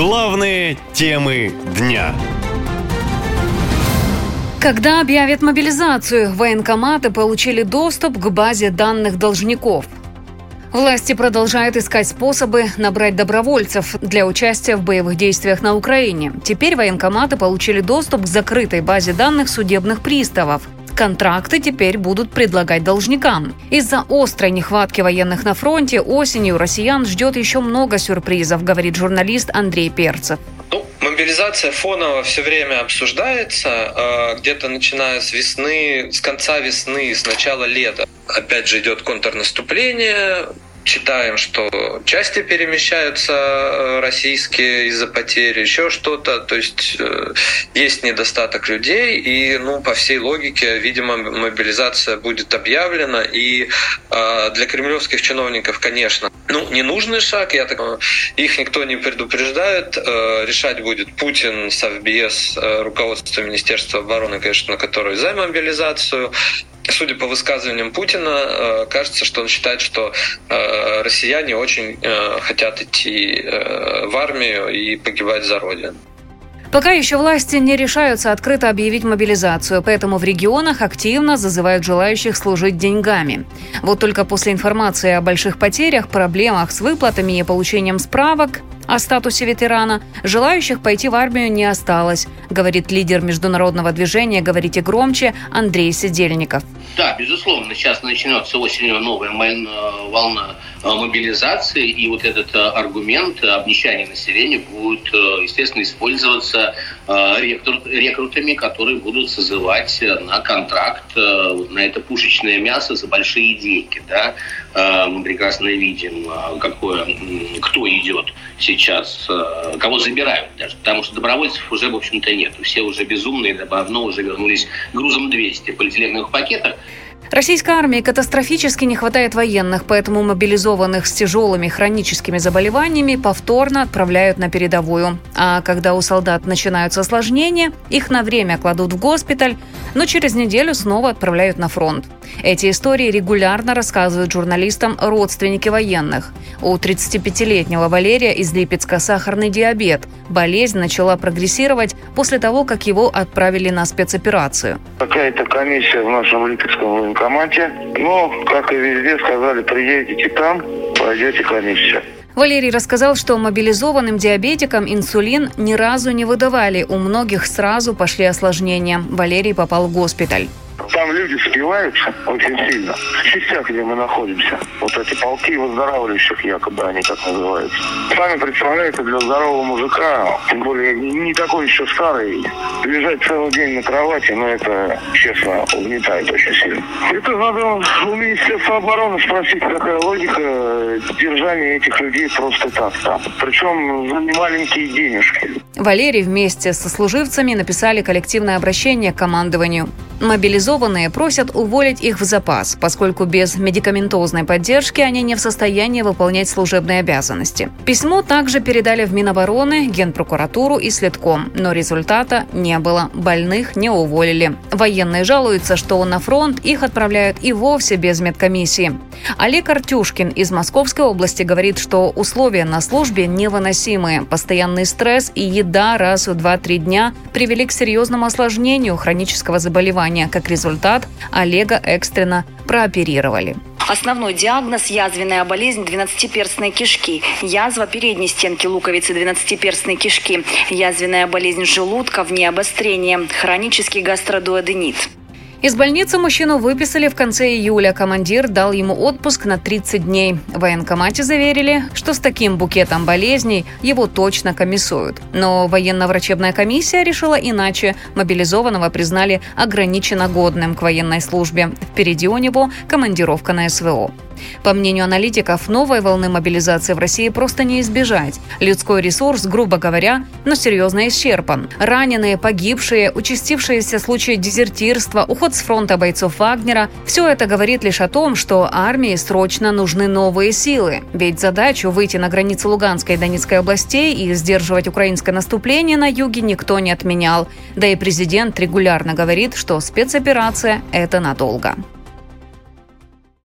Главные темы дня. Когда объявят мобилизацию, военкоматы получили доступ к базе данных должников. Власти продолжают искать способы набрать добровольцев для участия в боевых действиях на Украине. Теперь военкоматы получили доступ к закрытой базе данных судебных приставов. Контракты теперь будут предлагать должникам. Из-за острой нехватки военных на фронте осенью россиян ждет еще много сюрпризов, говорит журналист Андрей Перцев. Ну, мобилизация фоново все время обсуждается, а, где-то начиная с весны, с конца весны, с начала лета. Опять же идет контрнаступление, читаем, что части перемещаются э, российские из-за потери, еще что-то. То есть э, есть недостаток людей, и ну, по всей логике, видимо, мобилизация будет объявлена. И э, для кремлевских чиновников, конечно, ну, ненужный шаг, я так их никто не предупреждает. Решать будет Путин, Совбез, руководство Министерства обороны, конечно, которое за мобилизацию судя по высказываниям Путина, э, кажется, что он считает, что э, россияне очень э, хотят идти в армию и погибать за Родину. Пока еще власти не решаются открыто объявить мобилизацию, поэтому в регионах активно зазывают желающих служить деньгами. Вот только после информации о больших потерях, проблемах с выплатами и получением справок о статусе ветерана, желающих пойти в армию не осталось, говорит лидер международного движения «Говорите громче» Андрей Сидельников. Да, безусловно, сейчас начнется осенью новая э, волна э, мобилизации, и вот этот э, аргумент обнищания населения будет, естественно, использоваться рекрутами, которые будут созывать на контракт на это пушечное мясо за большие деньги. Да? Мы прекрасно видим, какое, кто идет сейчас, кого забирают даже, потому что добровольцев уже, в общем-то, нет. Все уже безумные, давно уже вернулись грузом 200 полиэтиленовых пакетах, Российской армии катастрофически не хватает военных, поэтому мобилизованных с тяжелыми хроническими заболеваниями повторно отправляют на передовую. А когда у солдат начинаются осложнения, их на время кладут в госпиталь, но через неделю снова отправляют на фронт. Эти истории регулярно рассказывают журналистам родственники военных. У 35-летнего Валерия из Липецка сахарный диабет. Болезнь начала прогрессировать после того, как его отправили на спецоперацию. Какая-то комиссия в нашем Липецком военкомате. Но, как и везде, сказали, приедете там, пройдете комиссию. Валерий рассказал, что мобилизованным диабетикам инсулин ни разу не выдавали. У многих сразу пошли осложнения. Валерий попал в госпиталь. Там люди спиваются очень сильно. В частях, где мы находимся. Вот эти полки выздоравливающих, якобы они как называются. Сами представляете, для здорового мужика, тем более не такой еще старый, лежать целый день на кровати, но это, честно, угнетает очень сильно. Это надо у Министерства обороны спросить, какая логика держания этих людей просто так там. Причем за немаленькие денежки. Валерий вместе со служивцами написали коллективное обращение к командованию. Мобилизованные просят уволить их в запас, поскольку без медикаментозной поддержки они не в состоянии выполнять служебные обязанности. Письмо также передали в Минобороны, Генпрокуратуру и Следком, но результата не было. Больных не уволили. Военные жалуются, что на фронт их отправляют и вовсе без медкомиссии. Олег Артюшкин из Московской области говорит, что условия на службе невыносимые. Постоянный стресс и еда раз в 2-3 дня привели к серьезному осложнению хронического заболевания. Как результат, Олега экстренно прооперировали. Основной диагноз – язвенная болезнь двенадцатиперстной кишки, язва передней стенки луковицы двенадцатиперстной кишки, язвенная болезнь желудка вне обострения, хронический гастродуоденит. Из больницы мужчину выписали в конце июля. Командир дал ему отпуск на 30 дней. В военкомате заверили, что с таким букетом болезней его точно комиссуют. Но военно-врачебная комиссия решила иначе. Мобилизованного признали ограниченно годным к военной службе. Впереди у него командировка на СВО. По мнению аналитиков, новой волны мобилизации в России просто не избежать. Людской ресурс, грубо говоря, но серьезно исчерпан. Раненые, погибшие, участившиеся случаи дезертирства, уход с фронта бойцов Вагнера – все это говорит лишь о том, что армии срочно нужны новые силы. Ведь задачу выйти на границы Луганской и Донецкой областей и сдерживать украинское наступление на юге никто не отменял. Да и президент регулярно говорит, что спецоперация – это надолго.